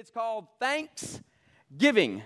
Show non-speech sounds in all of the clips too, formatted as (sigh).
it's called Thanksgiving.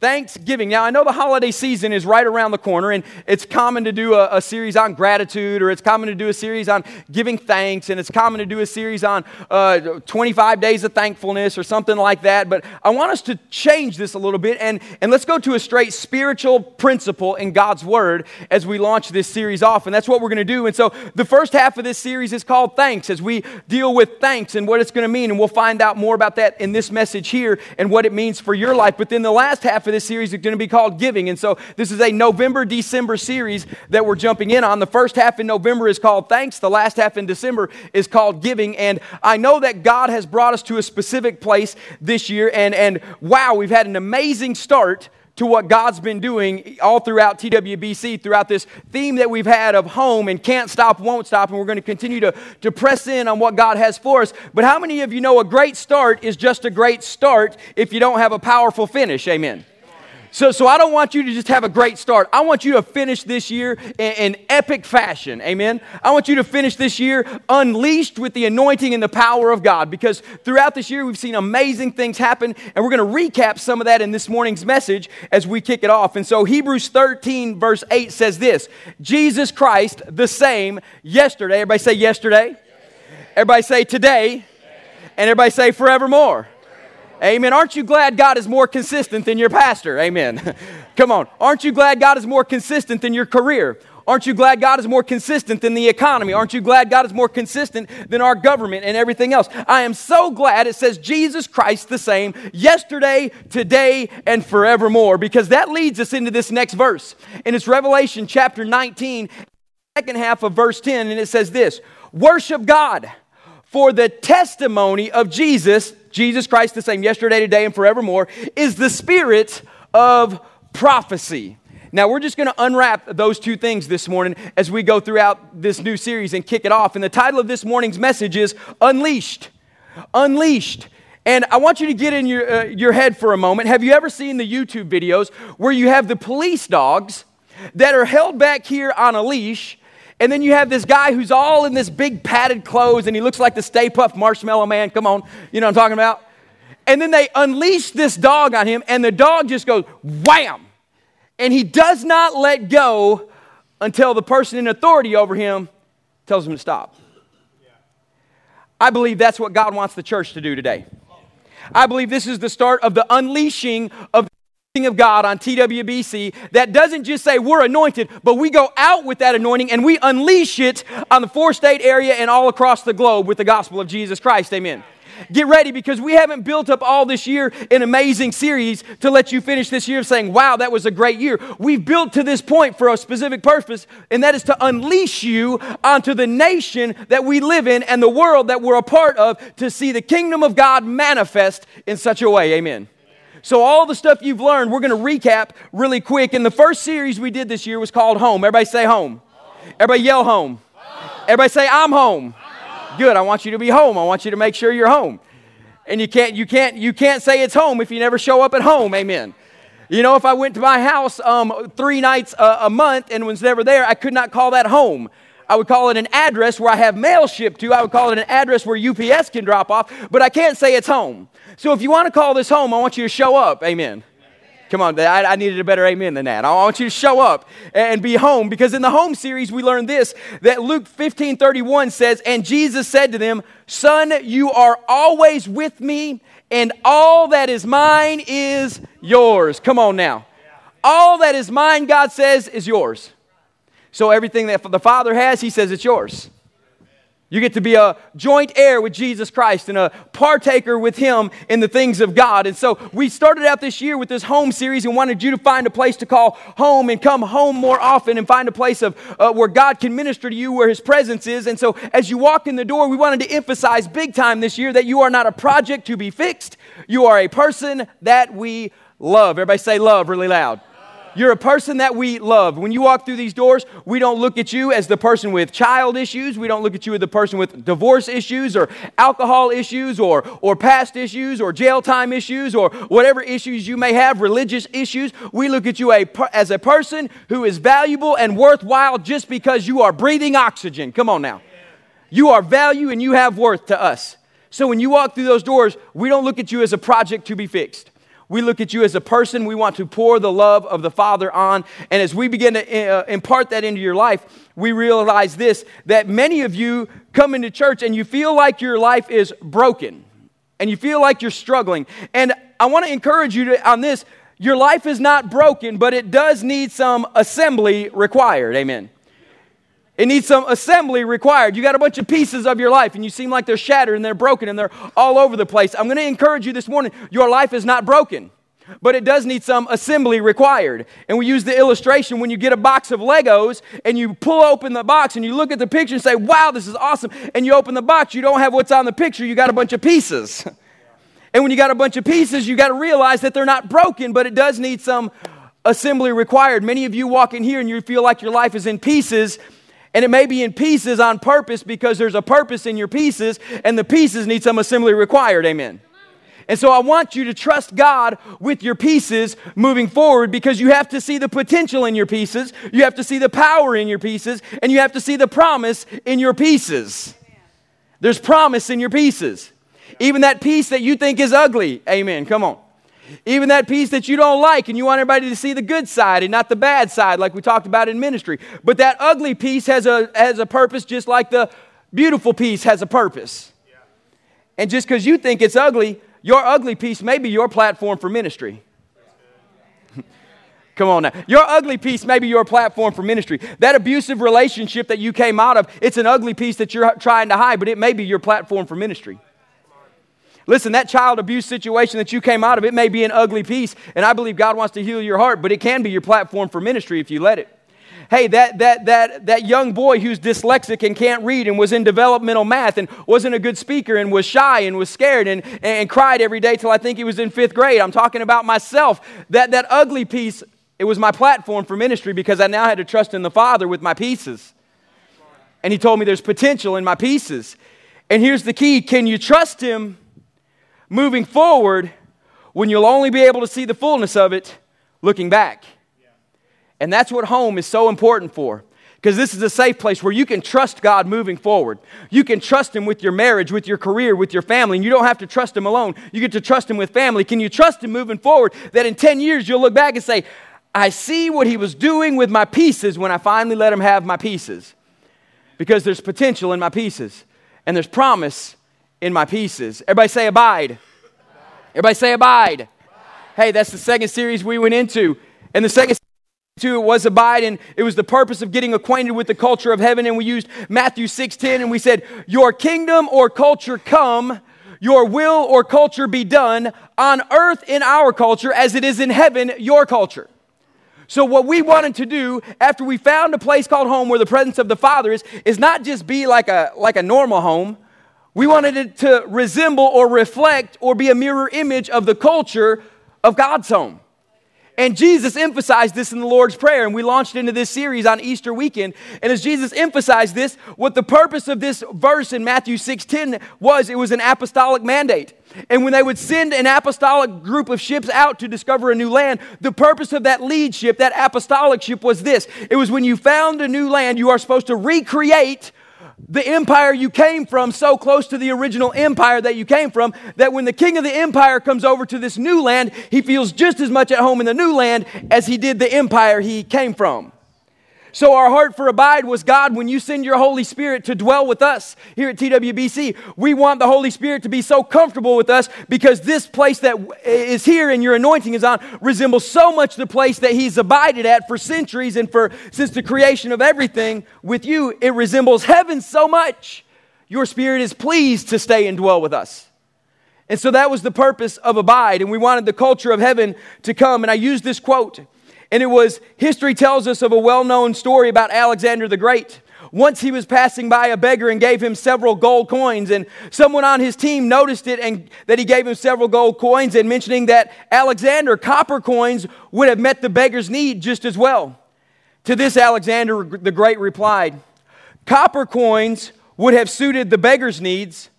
Thanksgiving. Now, I know the holiday season is right around the corner, and it's common to do a, a, series on gratitude, or it's common to do a series on giving thanks, and it's common to do a series on uh, 25 days of thankfulness, or something like that. But I want us to change this a little bit, and, and let's go to a straight spiritual principle in God's Word as we launch this series off. And that's what we're going to do. And so, the first half of this series is called Thanks, as we deal with thanks and what it's going to mean. And we'll find out more about that in this message here and what it means for your life. But then the last half of this series is going to be called Giving. And so this is a November December series that we're jumping in on. The first half in November is called Thanks, the last half in December is called Giving. And I know that God has brought us to a specific place this year. And, and wow, we've had an amazing start to what God's been doing all throughout TWBC, throughout this theme that we've had of home and can't stop, won't stop, and we're going to continue to, to press in on what God has for us. But how many of you know a great start is just a great start if you don't have a powerful finish? Amen. So, so I don't want you to just have a great start. I want you to finish this year in, in, epic fashion. Amen. I want you to finish this year unleashed with the anointing and the power of God because throughout this year we've seen amazing things happen, and we're going to recap some of that in this morning's message as we kick it off. And so Hebrews 13, verse 8 says this Jesus Christ, the same yesterday. Everybody say yesterday. Everybody say today. And everybody say forevermore. Amen. Aren't you glad God is more consistent than your pastor? Amen. (laughs) Come on. Aren't you glad God is more consistent than your career? Aren't you glad God is more consistent than the economy? Aren't you glad God is more consistent than our government and everything else? I am so glad it says Jesus Christ the same yesterday, today, and forevermore because that leads us into this next verse. And it's Revelation chapter 19, second half of verse 10, and it says this Worship God for the testimony of Jesus, Jesus Christ the same yesterday, today, and forevermore, is the spirit of prophecy. Now, we're just going to unwrap those two things this morning as we go throughout this new series and kick it off. And the title of this morning's message is Unleashed. Unleashed. And I want you to get in your, uh, your head for a moment. Have you ever seen the YouTube videos where you have the police dogs that are held back here on a leash and then you have this guy who's all in this big padded clothes and he looks like the Stay Puft Marshmallow Man. Come on, you know what I'm talking about? And then they unleash this dog on him and the dog just goes wham. And he does not let go until the person in authority over him tells him to stop. I believe that's what God wants the church to do today. I believe this is the start of the unleashing of of God on TWBC that doesn't just say we're anointed, but we go out with that anointing and we unleash it on the four state area and all across the globe with the gospel of Jesus Christ. Amen. Get ready because we haven't built up all this year an amazing series to let you finish this year saying, wow, that was a great year. We've built to this point for a specific purpose, and that is to unleash you onto the nation that we live in and the world that we're a part of to see the kingdom of God manifest in such a way. Amen. So, all the stuff you've learned, we're going to recap really quick. And the first series we did this year was called Home. Everybody say home. home. Everybody yell home. home. Everybody say, I'm home. home. Good. I want you to be home. I want you to make sure you're home. And you can't, you can't, you can't say it's home if you never show up at home. Amen. You know, if I went to my house um, three nights a, a month and was never there, I could not call that home. I would call it an address where I have mail shipped to. I would call it an address where UPS can drop off, but I can't say it's home. So if you want to call this home, I want you to show up. Amen. Come on, I, I, needed a better amen than that. I want you to show up and be home because in the home series we learned this that Luke 15 31 says, And Jesus said to them, Son, you are always with me, and all that is mine is yours. Come on now. All that is mine, God says, is yours. So everything that the Father has, He says it's yours. You get to be a joint heir with Jesus Christ and a partaker with Him in the things of God. And so we started out this year with this home series and wanted you to find a place to call home and come home more often and find a place of uh, where God can minister to you, where His presence is. And so as you walk in the door, we wanted to emphasize big time this year that you are not a project to be fixed. You are a person that we love. Everybody say love really loud. You're a person that we love. When you walk through these doors, we don't look at you as the person with child issues. We don't look at you as the person with divorce issues or alcohol issues or, or past issues or jail time issues or whatever issues you may have, religious issues. We look at you a, as a person who is valuable and worthwhile just because you are breathing oxygen. Come on now. You are value and you have worth to us. So when you walk through those doors, we don't look at you as a project to be fixed. We look at you as a person. We want to pour the love of the Father on. And as we begin to uh, impart that into your life, we realize this that many of you come into church and you feel like your life is broken and you feel like you're struggling. And I want to encourage you to, on this your life is not broken, but it does need some assembly required. Amen. It needs some assembly required. You got a bunch of pieces of your life and you seem like they're shattered and they're broken and they're all over the place. I'm going to encourage you this morning your life is not broken, but it does need some assembly required. And we use the illustration when you get a box of Legos and you pull open the box and you look at the picture and say, wow, this is awesome. And you open the box, you don't have what's on the picture, you got a bunch of pieces. (laughs) And when you got a bunch of pieces, you got to realize that they're not broken, but it does need some assembly required. Many of you walk in here and you feel like your life is in pieces and it may be in pieces on purpose because there's a purpose in your pieces, and the pieces need some assembly required. Amen. And so I want you to trust God with your pieces moving forward because you have to see the potential in your pieces, you have to see the power in your pieces, and you have to see the promise in your pieces. There's promise in your pieces. Even that piece that you think is ugly. Amen. Come on. Even that piece that you don't like and you want everybody to see the good side and not the bad side, like we talked about in ministry. But that ugly piece has a, has a purpose just like the beautiful piece has a purpose. Yeah. And just because you think it's ugly, your ugly piece may be your platform for ministry. (laughs) Come on now. Your ugly piece may be your platform for ministry. That abusive relationship that you came out of, it's an ugly piece that you're trying to hide, but it may be your platform for ministry. Listen, that child abuse situation that you came out of, it may be an ugly piece, and I believe God wants to heal your heart, but it can be your platform for ministry if you let it. Hey, that, that, that, that young boy who's dyslexic and can't read and was in developmental math and wasn't a good speaker and was shy and was scared and, and cried every day till I think he was in fifth grade. I'm talking about myself. That, that ugly piece, it was my platform for ministry because I now had to trust in the Father with my pieces. And he told me there's potential in my pieces. And here's the key can you trust him? Moving forward when you'll only be able to see the fullness of it looking back. And that's what home is so important for. Because this is a safe place where you can trust God moving forward. You can trust Him with your marriage, with your career, with your family, and you don't have to trust Him alone. You get to trust Him with family. Can you trust Him moving forward that in 10 years you'll look back and say, I see what He was doing with my pieces when I finally let Him have my pieces? Because there's potential in my pieces, and there's promise in my pieces. Everybody say abide. Everybody say abide. abide. Hey, that's the second series we went into. And the second to it was abide and it was the purpose of getting acquainted with the culture of heaven and we used Matthew 6:10 and we said your kingdom or culture come your will or culture be done on earth in our culture as it is in heaven your culture so what we wanted to do after we found a place called home where the presence of the father is is not just be like a like a normal home we wanted it to resemble or reflect or be a mirror image of the culture of God's home. And Jesus emphasized this in the Lord's Prayer, and we launched into this series on Easter weekend. And as Jesus emphasized this, what the purpose of this verse in Matthew 6:10 was, it was an apostolic mandate. And when they would send an apostolic group of ships out to discover a new land, the purpose of that lead ship, that apostolic ship, was this. It was when you found a new land, you are supposed to recreate the empire you came from so close to the original empire that you came from that when the king of the empire comes over to this new land, he feels just as much at home in the new land as he did the empire he came from. So, our heart for abide was God, when you send your Holy Spirit to dwell with us here at TWBC, we want the Holy Spirit to be so comfortable with us because this place that is here and your anointing is on resembles so much the place that He's abided at for centuries and for since the creation of everything with you. It resembles heaven so much. Your Spirit is pleased to stay and dwell with us. And so that was the purpose of Abide. And we wanted the culture of heaven to come. And I use this quote and it was, history tells us of a well known story about Alexander the Great. Once he was passing by a beggar and gave him several gold coins, and someone on his team noticed it and that he gave him several gold coins, and mentioning that Alexander, copper coins would have met the beggar's need just as well. To this, Alexander the Great replied, Copper coins would have suited the beggar's needs,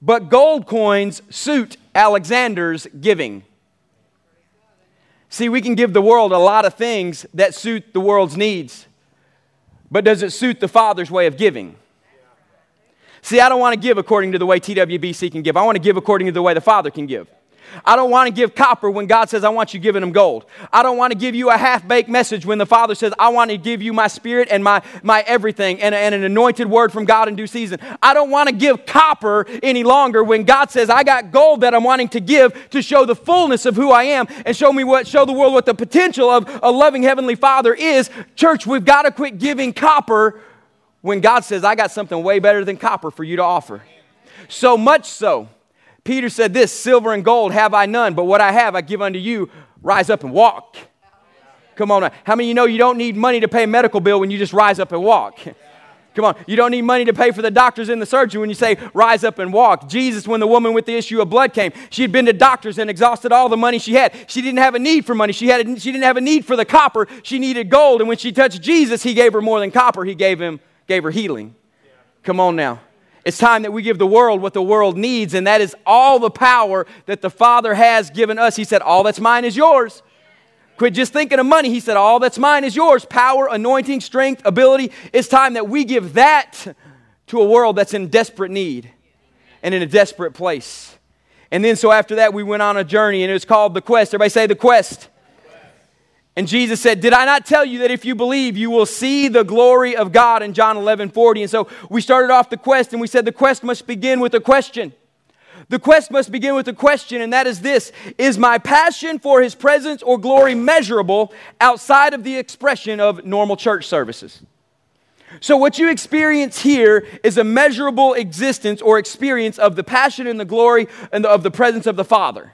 but gold coins suit Alexander's giving. See, we can give the world a lot of things that suit the world's needs, but does it suit the Father's way of giving? See, I don't want to give according to the way TWBC can give. I want to give according to the way the Father can give. I don't want to give copper when God says, I want you giving him gold. I don't want to give you a half baked message when the Father says, I want to give you my spirit and my, my everything and, and an anointed word from God in due season. I don't want to give copper any longer when God says, I got gold that I'm wanting to give to show the fullness of who I am and show me what, show the world what the potential of a loving Heavenly Father is. Church, we've got to quit giving copper when God says, I got something way better than copper for you to offer. So much so, Peter said this Silver and gold have I none, but what I have I give unto you. Rise up and walk. Come on. Now. How many of you know you don't need money to pay a medical bill when you just rise up and walk? Come on. You don't need money to pay for the doctors and the surgery when you say, rise up and walk. Jesus, when the woman with the issue of blood came, she had been to doctors and exhausted all the money she had. She didn't have a need for money. She, had a, she didn't have a need for the copper. She needed gold. And when she touched Jesus, he gave her more than copper. He gave him gave her healing. Come on now. It's time that we give the world what the world needs, and that is all the power that the Father has given us. He said, All that's mine is yours. Quit just thinking of money. He said, All that's mine is yours power, anointing, strength, ability. It's time that we give that to a world that's in desperate need and in a desperate place. And then, so after that, we went on a journey, and it was called The Quest. Everybody say, The Quest. And Jesus said, Did I not tell you that if you believe, you will see the glory of God in John 11 40? And so we started off the quest and we said the quest must begin with a question. The quest must begin with a question, and that is this Is my passion for his presence or glory measurable outside of the expression of normal church services? So, what you experience here is a measurable existence or experience of the passion and the glory and the, of the presence of the Father.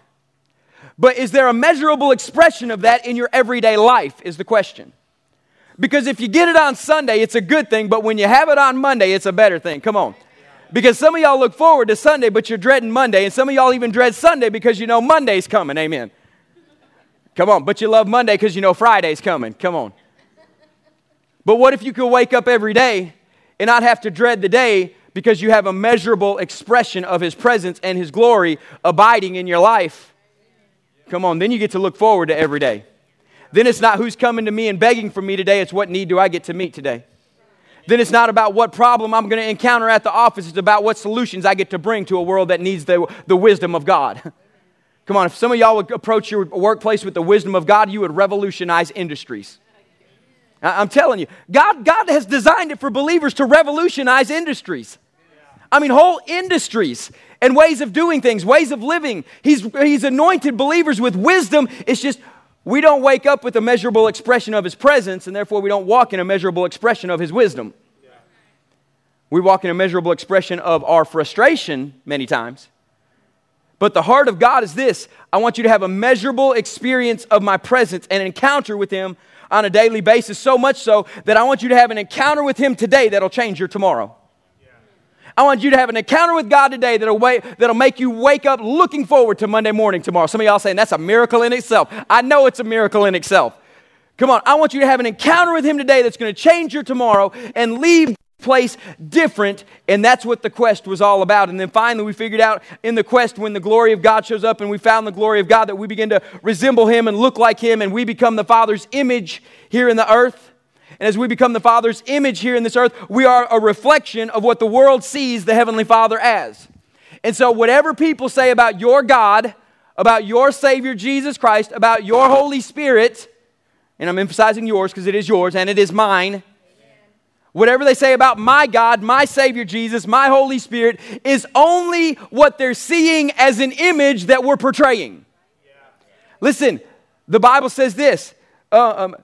But is there a measurable expression of that in your everyday life? Is the question. Because if you get it on Sunday, it's a good thing, but when you have it on Monday, it's a better thing. Come on. Because some of y'all look forward to Sunday, but you're dreading Monday, and some of y'all even dread Sunday because you know Monday's coming. Amen. Come on, but you love Monday because you know Friday's coming. Come on. But what if you could wake up every day and not have to dread the day because you have a measurable expression of His presence and His glory abiding in your life? Come on, then you get to look forward to every day. Then it's not who's coming to me and begging for me today, it's what need do I get to meet today. Then it's not about what problem I'm going to encounter at the office, it's about what solutions I get to bring to a world that needs the, the wisdom of God. (laughs) Come on, if some of y'all would approach your workplace with the wisdom of God, you would revolutionize industries. I'm telling you, God, God has designed it for believers to revolutionize industries. I mean, whole industries and ways of doing things, ways of living. He's, he's anointed believers with wisdom. It's just we don't wake up with a measurable expression of His presence, and therefore we don't walk in a measurable expression of His wisdom. We walk in a measurable expression of our frustration many times. But the heart of God is this I want you to have a measurable experience of my presence and encounter with Him on a daily basis, so much so that I want you to have an encounter with Him today that'll change your tomorrow. I want you to have an encounter with God today that'll, that'll make you wake up looking forward to Monday morning tomorrow. Some of y'all saying that's a miracle in itself. I know it's a miracle in itself. Come on, I want you to have an encounter with Him today that's going to change your tomorrow and leave place different and that's what the quest was all about and then finally we figured out in the quest when the glory of god shows up and we found the glory of god that we begin to resemble him and look like him and we become the father's image here in the earth and as we become the Father's image here in this earth, we are a reflection of what the world sees the Heavenly Father as. And so, whatever people say about your God, about your Savior Jesus Christ, about your Holy Spirit, and I'm emphasizing yours because it is yours and it is mine. Whatever they say about my God, my Savior Jesus, my Holy Spirit, is only what they're seeing as an image that we're portraying. Listen, the Bible says this um,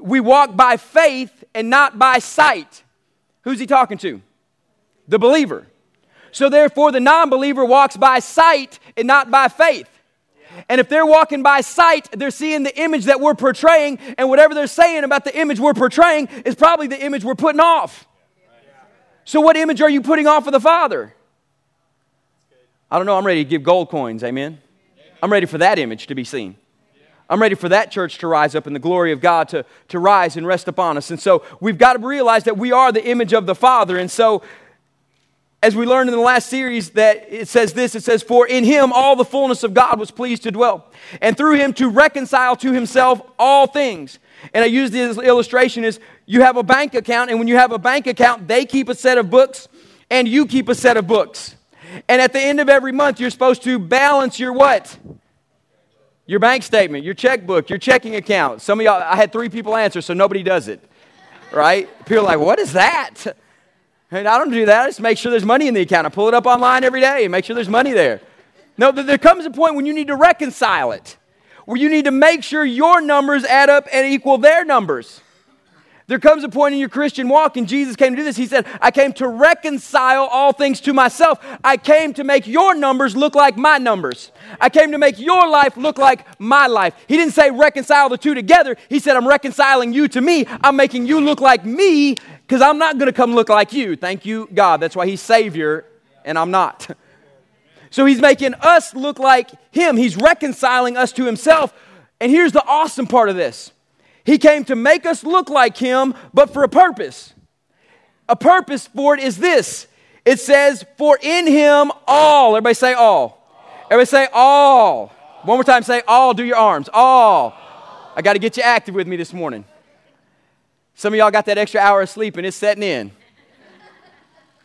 we walk by faith and not by sight. Who's he talking to? The believer. So therefore, the non believer walks by sight and not by faith. And if they're walking by sight, they're seeing the image that we're portraying, and whatever they're saying about the image we're portraying is probably the image we're putting off. So, what image are you putting off of the Father? I don't know. I'm ready to give gold coins. Amen. I'm ready for that image to be seen. I'm ready for that church to rise up and the glory of God to, to rise and rest upon us. And so we've got to realize that we are the image of the Father. And so, as we learned in the last series, that it says this it says, For in him all the fullness of God was pleased to dwell, and through him to reconcile to himself all things. And I use this illustration is you have a bank account, and when you have a bank account, they keep a set of books and you keep a set of books. And at the end of every month, you're supposed to balance your what? Your bank statement, your checkbook, your checking account. Some of y'all, I had three people answer, so nobody does it, right? People are like, what is that? And I don't do that. I just make sure there's money in the account. I pull it up online every day and make sure there's money there. No, there comes a point when you need to reconcile it, where you need to make sure your numbers add up and equal their numbers. There comes a point in your Christian walk, and Jesus came to do this. He said, I came to reconcile all things to myself. I came to make your numbers look like my numbers. I came to make your life look like my life. He didn't say reconcile the two together. He said, I'm reconciling you to me. I'm making you look like me because I'm not going to come look like you. Thank you, God. That's why He's Savior, and I'm not. So He's making us look like Him. He's reconciling us to Himself. And here's the awesome part of this he came to make us look like him, but for a purpose. A purpose for it is this it says, For in him all. Everybody say all. Everybody say all. One more time, say all. Do your arms. All. I got to get you active with me this morning. Some of y'all got that extra hour of sleep and it's setting in.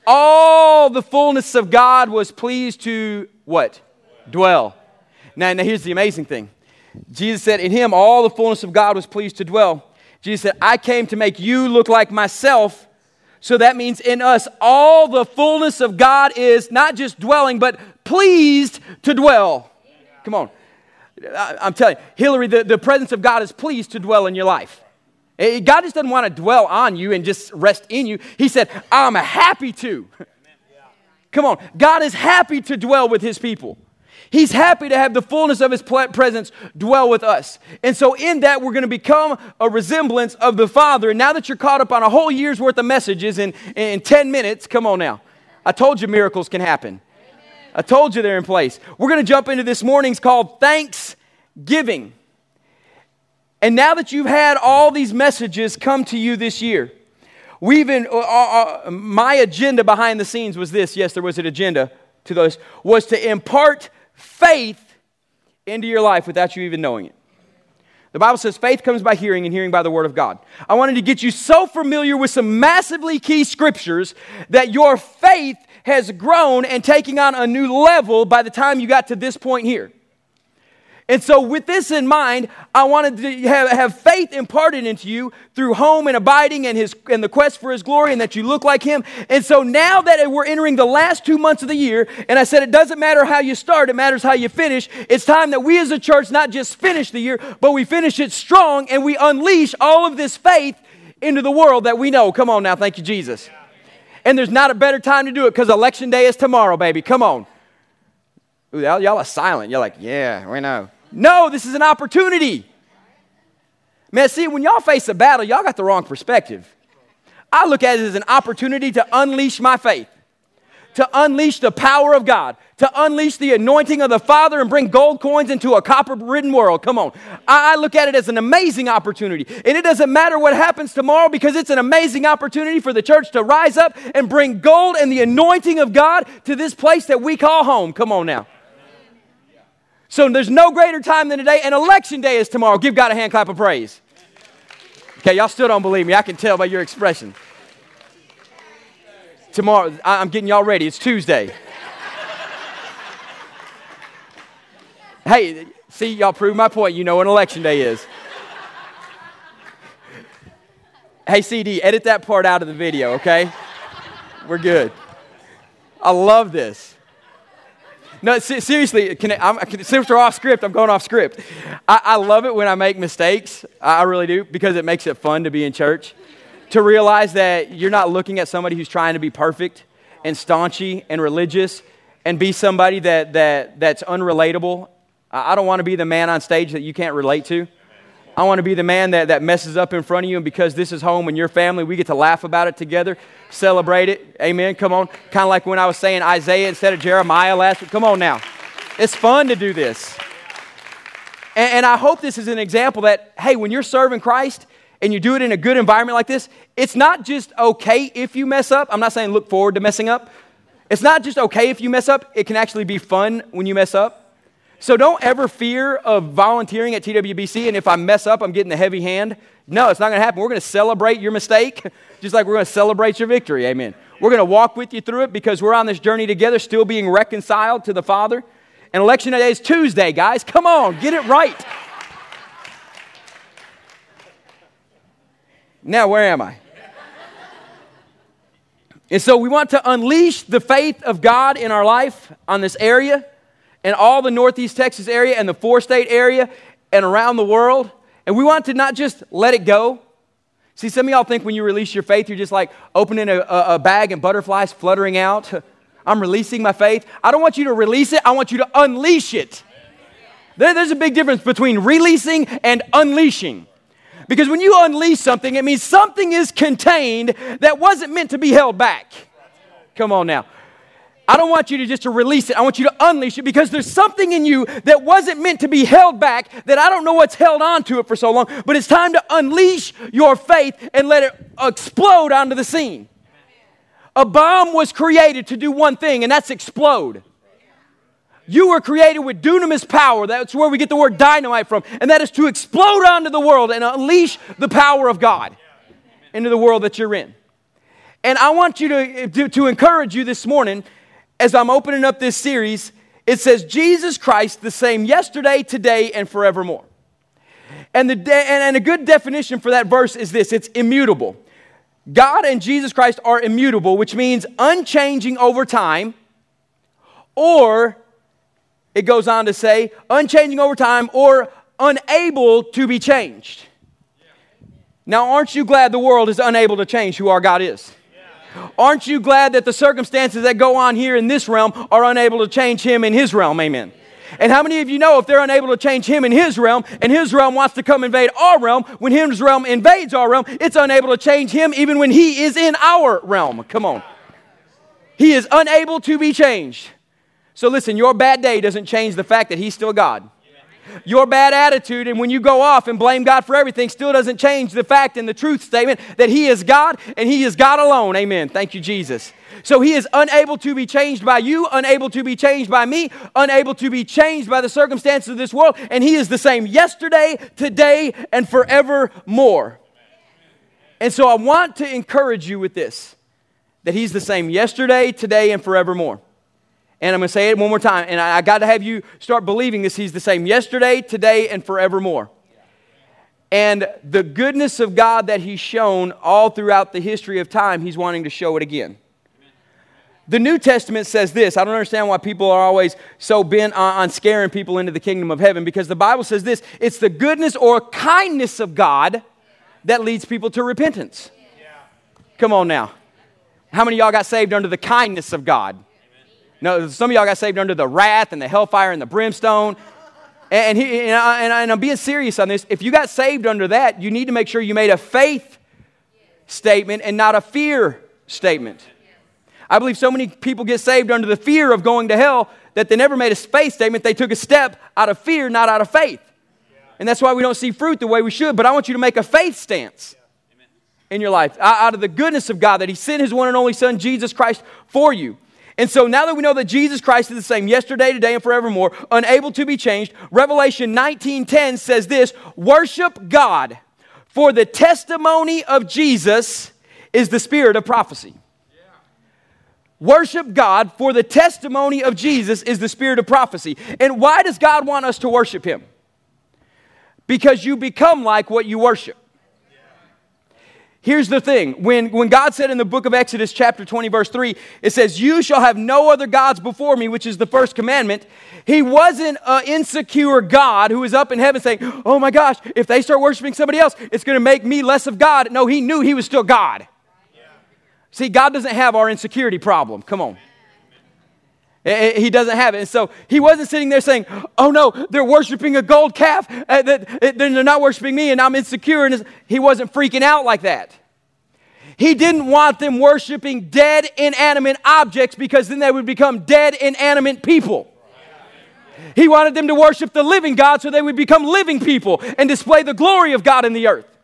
All the fullness of God was pleased to what? Dwell. Now, now here's the amazing thing Jesus said, In him all the fullness of God was pleased to dwell. Jesus said, I came to make you look like myself. So that means in us, all the fullness of God is not just dwelling, but pleased to dwell. Come on. I'm telling you, Hillary, the, the presence of God is pleased to dwell in your life. Eh, God just doesn't want to dwell on you and just rest in you. He said, I'm happy to. (laughs) Come on. God is happy to dwell with his people. He's happy to have the fullness of His presence dwell with us. And so, in that, we're going to become a resemblance of the Father. And now that you're caught up on a whole year's worth of messages in, in 10 minutes, come on now. I told you miracles can happen. I told you they're in place. We're going to jump into this morning's called Thanksgiving. And now that you've had all these messages come to you this year, we've been, uh, uh, uh my agenda behind the scenes was this yes, there was an agenda to those, was to impart faith into your life without you even knowing it. The Bible says faith comes by hearing and hearing by the Word of God. I wanted to get you so familiar with some massively key scriptures that your faith has grown and taking on a new level by the time you got to this point here. And so, with this in mind, I wanted to have, have faith imparted into you through home and abiding and, his, and the quest for His glory and that you look like Him. And so, now that we're entering the last two months of the year, and I said it doesn't matter how you start, it matters how you finish, it's time that we as a church not just finish the year, but we finish it strong and we unleash all of this faith into the world that we know. Come on now, thank you, Jesus. And there's not a better time to do it because election day is tomorrow, baby. Come on. Ooh, y'all, y'all are silent. You're like, yeah, we know. No, this is an opportunity. Man, see, when y'all face a battle, y'all got the wrong perspective. I look at it as an opportunity to unleash my faith, to unleash the power of God, to unleash the anointing of the Father and bring gold coins into a copper ridden world. Come on. I, look at it as an amazing opportunity. And it doesn't matter what happens tomorrow because it's an amazing opportunity for the church to rise up and bring gold and the anointing of God to this place that we call home. Come on now. So there's no greater time than today, and election day is tomorrow. Give God a hand clap of praise. Okay, y'all still don't believe me. I can tell by your expression. Tomorrow, I'm getting y'all ready. It's Tuesday. hey, see, y'all prove my point. You know when election day is. hey, CD, edit that part out of the video, okay? We're good. I love this. No, seriously, can I, I'm, since we're off script, I'm going off script. I, I love it when I make mistakes. I really do because it makes it fun to be in church. To realize that you're not looking at somebody who's trying to be perfect and staunchy and religious and be somebody that, that, that's unrelatable. I don't want to be the man on stage that you can't relate to. I want to be the man that, that messes up in front of you, and because this is home and your family, we get to laugh about it together, celebrate it. Amen. Come on. Kind of like when I was saying Isaiah instead of Jeremiah last week. Come on now. It's fun to do this. And, and I hope this is an example that, hey, when you're serving Christ and you do it in a good environment like this, it's not just okay if you mess up. I'm not saying look forward to messing up. It's not just okay if you mess up, it can actually be fun when you mess up. So don't ever fear of volunteering at TWBC, and if I mess up, I'm getting the heavy hand. No, it's not going to happen. We're going to celebrate your mistake, (laughs) just like we're going to celebrate your victory. Amen. We're going to walk with you through it because we're on this journey together, still being reconciled to the Father. And election day is Tuesday, guys. Come on, get it right. Now, where am I? And so we want to unleash the faith of God in our life on this area and all the Northeast Texas area and the four state area and around the world. And we want to not just let it go. See, some of y'all think when you release your faith, you're just like opening a, a bag and butterflies fluttering out. (laughs) I'm releasing my faith. I don't want you to release it, I want you to unleash it. There, there's a big difference between releasing and unleashing. Because when you unleash something, it means something is contained that wasn't meant to be held back. Come on now. I don't want you to just to release it. I want you to unleash it because there's something in you that wasn't meant to be held back that I don't know what's held on to it for so long, but it's time to unleash your faith and let it explode onto the scene. A bomb was created to do one thing, and that's explode. You were created with dunamis power. That's where we get the word dynamite from. And that is to explode onto the world and unleash the power of God into the world that you're in. And I want you to, to, to encourage you this morning as I'm opening up this series, it says Jesus Christ the same yesterday, today, and forevermore. And, the de- and a good definition for that verse is this it's immutable. God and Jesus Christ are immutable, which means unchanging over time, or it goes on to say, unchanging over time, or unable to be changed. Now, aren't you glad the world is unable to change who our God is? Aren't you glad that the circumstances that go on here in this realm are unable to change him in his realm? Amen. And how many of you know if they're unable to change him in his realm and his realm wants to come invade our realm, when his realm invades our realm, it's unable to change him even when he is in our realm? Come on. He is unable to be changed. So listen, your bad day doesn't change the fact that he's still God. Your bad attitude and when you go off and blame God for everything still doesn't change the fact and the truth statement that He is God and He is God alone. Amen. Thank you, Jesus. So He is unable to be changed by you, unable to be changed by me, unable to be changed by the circumstances of this world, and He is the same yesterday, today, and forevermore. And so I want to encourage you with this that He's the same yesterday, today, and forevermore. And I'm going to say it one more time. And I, I got to have you start believing this. He's the same yesterday, today, and forevermore. And the goodness of God that He's shown all throughout the history of time, He's wanting to show it again. The New Testament says this. I don't understand why people are always so bent on, on, scaring people into the kingdom of heaven because the Bible says this it's the goodness or kindness of God that leads people to repentance. Come on now. How many y'all got saved under the kindness of God? No, some of y'all got saved under the wrath and the hellfire and the brimstone. And, he, and, I, and I'm being serious on this. If you got saved under that, you need to make sure you made a faith statement and not a fear statement. I believe so many people get saved under the fear of going to hell that they never made a faith statement. They took a step out of fear, not out of faith. And that's why we don't see fruit the way we should. But I want you to make a faith stance in your life out of the goodness of God that He sent His one and only Son, Jesus Christ, for you. And so now that we know that Jesus Christ is the same yesterday, today, and forevermore, unable to be changed, Revelation 19:10 says this: worship God, for the testimony of Jesus is the spirit of prophecy. Worship God, for the testimony of Jesus is the spirit of prophecy. And why does God want us to worship Him? Because you become like what you worship. Here's the thing when, when God said in the book of Exodus, chapter 20, verse 3, it says, You shall have no other gods before me, which is the first commandment. He wasn't an insecure God who was up in heaven saying, Oh my gosh, if they start worshiping somebody else, it's going to make me less of God. No, he knew he was still God. Yeah. See, God doesn't have our insecurity problem. Come on. He doesn't have it. And so he wasn't sitting there saying, Oh no, they're worshiping a gold calf. Uh, they're not worshiping me and I'm insecure. And he wasn't freaking out like that. He didn't want them worshiping dead, inanimate objects because then they would become dead, inanimate people. He wanted them to worship the living God so they would become living people and display the glory of God in the earth.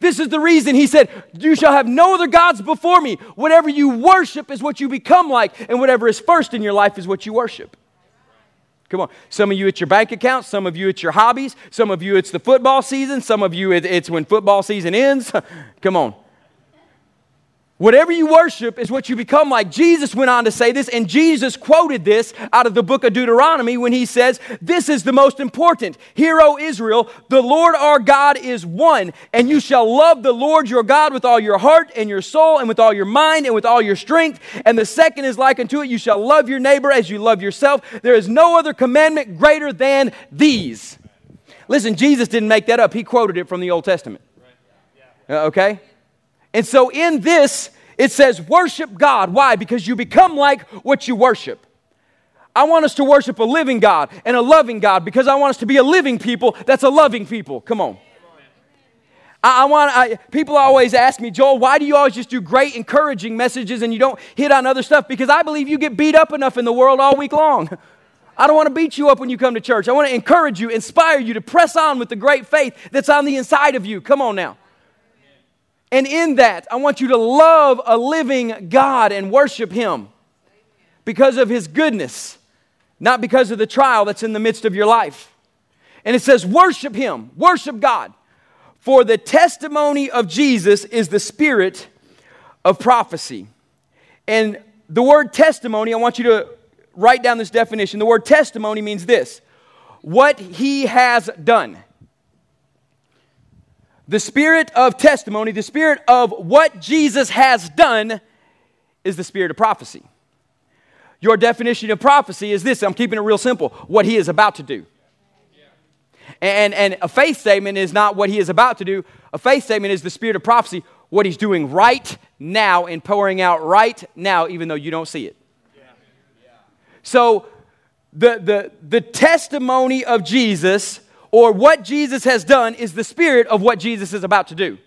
This is the reason he said, You shall have no other gods before me. Whatever you worship is what you become like, and whatever is first in your life is what you worship. Come on. Some of you, it's your bank account. Some of you, it's your hobbies. Some of you, it's the football season. Some of you, it's when football season ends. (laughs) Come on. Whatever you worship is what you become like. Jesus went on to say this, and Jesus quoted this out of the book of Deuteronomy when he says, This is the most important. Hear, O Israel, the Lord our God is one, and you shall love the Lord your God with all your heart and your soul and with all your mind and with all your strength. And the second is like unto it, you shall love your neighbor as you love yourself. There is no other commandment greater than these. Listen, Jesus didn't make that up, he quoted it from the Old Testament. Uh, okay? And so in this, it says, worship God. Why? Because you become like what you worship. I want us to worship a living God and a loving God because I want us to be a living people that's a loving people. Come on. I, want I, people always ask me, Joel, why do you always just do great encouraging messages and you don't hit on other stuff? Because I believe you get beat up enough in the world all week long. I don't want to beat you up when you come to church. I want to encourage you, inspire you to press on with the great faith that's on the inside of you. Come on now. And in that, I want you to love a living God and worship Him because of His goodness, not because of the trial that's in the midst of your life. And it says, worship Him, worship God. For the testimony of Jesus is the spirit of prophecy. And the word testimony, I want you to write down this definition. The word testimony means this what He has done. The spirit of testimony, the spirit of what Jesus has done, is the spirit of prophecy. Your definition of prophecy is this I'm keeping it real simple what he is about to do. And, and a faith statement is not what he is about to do. A faith statement is the spirit of prophecy, what he's doing right now and pouring out right now, even though you don't see it. So, the, the, the testimony of Jesus or what Jesus has done is the spirit of what Jesus is about to do.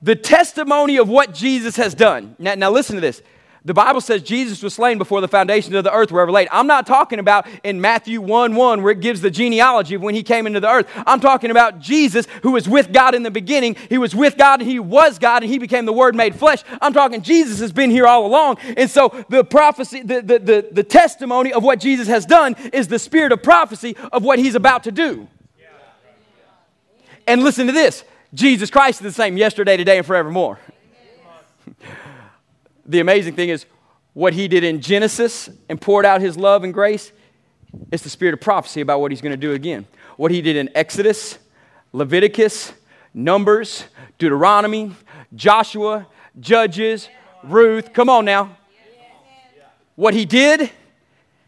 The testimony of what Jesus has done. Now, now listen to this. The Bible says Jesus was slain before the foundations of the earth were ever laid. I'm not talking about in Matthew 1 1 where it gives the genealogy of when he came into the earth. I'm talking about Jesus who was with God in the beginning. He was with God and he was God and he became the Word made flesh. I'm talking Jesus has been here all along. And so the prophecy, the, the, the, the testimony of what Jesus has done is the spirit of prophecy of what he's about to do. And listen to this Jesus Christ is the same yesterday, today, and forevermore. The amazing thing is what he did in Genesis and poured out his love and grace, it's the spirit of prophecy about what he's going to do again. What he did in Exodus, Leviticus, Numbers, Deuteronomy, Joshua, Judges, Ruth. Come on now. What he did,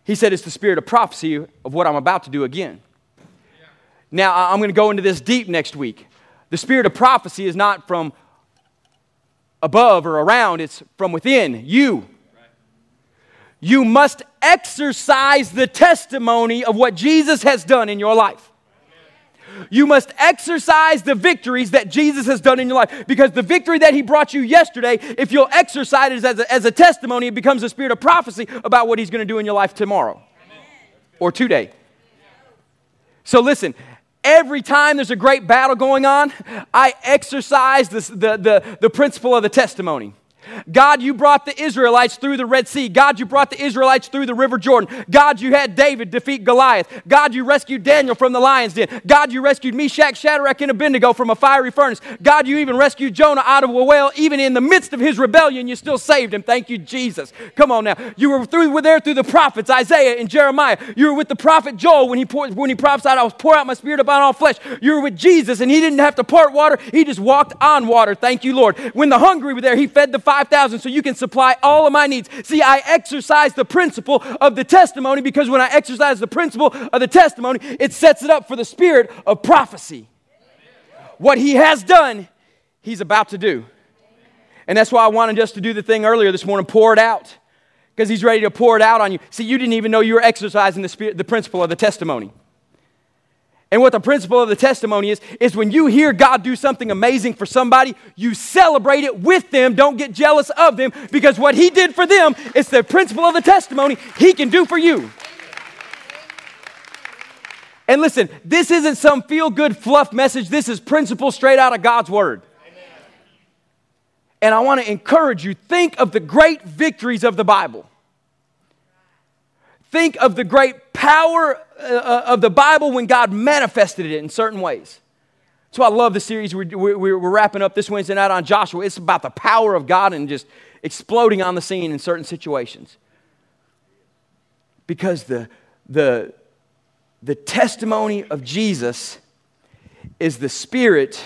he said, it's the spirit of prophecy of what I'm about to do again. Now, I'm going to go into this deep next week. The spirit of prophecy is not from above or around, it's from within you. You must exercise the testimony of what Jesus has done in your life. You must exercise the victories that Jesus has done in your life because the victory that He brought you yesterday, if you'll exercise it as a, as a testimony, it becomes a spirit of prophecy about what He's going to do in your life tomorrow or today. So listen, every time there's a great battle going on, I exercise this, the, the, the principle of the testimony. God, you brought the Israelites through the Red Sea. God, you brought the Israelites through the River Jordan. God, you had David defeat Goliath. God, you rescued Daniel from the lion's den. God, you rescued Meshach, Shadrach, and Abednego from a fiery furnace. God, you even rescued Jonah out of a whale. Even in the midst of his rebellion, you still saved him. Thank you, Jesus. Come on now. You were through were there through the prophets, Isaiah and Jeremiah. You were with the prophet Joel when he poured, when he prophesied, I will pour out my spirit upon all flesh. You were with Jesus, and he didn't have to part water, he just walked on water. Thank you, Lord. When the hungry were there, he fed the 5,000 so you can supply all of my needs. See, I exercise the principle of the testimony because when I exercise the principle of the testimony, it sets it up for the spirit of prophecy. What he has done, he's about to do. And that's why I wanted us to do the thing earlier this morning pour it out. Because he's ready to pour it out on you. See, you didn't even know you were exercising the, spirit, the principle of the testimony. And what the principle of the testimony is, is when you hear God do something amazing for somebody, you celebrate it with them. Don't get jealous of them because what He did for them is the principle of the testimony He can do for you. And listen, this isn't some feel good fluff message. This is principle straight out of God's Word. And I want to encourage you think of the great victories of the Bible. Think of the great power uh, uh, of the Bible when God manifested it in certain ways. That's why I love the series we're, we're, we're, wrapping up this Wednesday night on Joshua. It's about the power of God and just exploding on the scene in certain situations. Because the, the, the testimony of Jesus is the spirit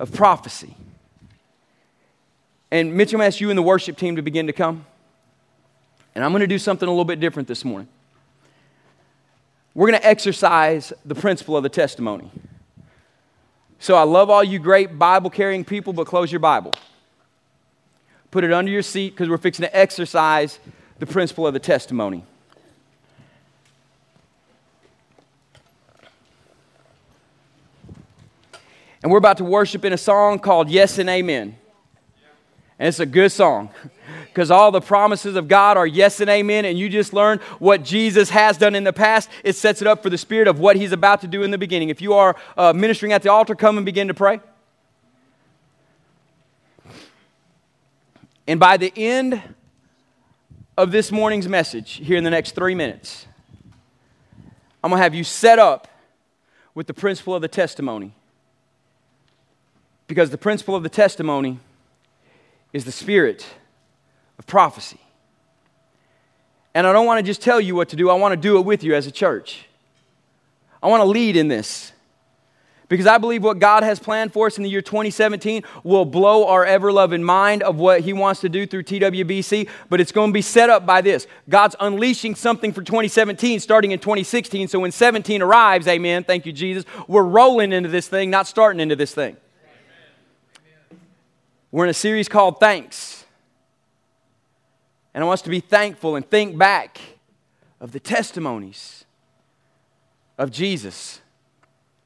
of prophecy. And Mitch, I'm going to ask you and the worship team to begin to come. And I'm going to do something a little bit different this morning. We're going to exercise the principle of the testimony. So I love all you great Bible carrying people, but close your Bible. Put it under your seat because we're fixing to exercise the principle of the testimony. And we're about to worship in a song called Yes and Amen. And it's a good song (laughs) because all the promises of God are yes and amen. And you just learned what Jesus has done in the past. It sets it up for the spirit of what he's about to do in the beginning. If you are uh, ministering at the altar, come and begin to pray. And by the end of this morning's message, here in the next three minutes, I'm going to have you set up with the principle of the testimony. Because the principle of the testimony is the spirit of prophecy. And I don't want to just tell you what to do, I want to do it with you as a church. I want to lead in this. Because I believe what God has planned for us in the year 2017 will blow our ever loving mind of what He wants to do through TWBC, but it's going to be set up by this. God's unleashing something for 2017 starting in 2016. So when 17 arrives, amen, thank you, Jesus, we're rolling into this thing, not starting into this thing. We're in a series called Thanks. And I want us to be thankful and think back of the testimonies of Jesus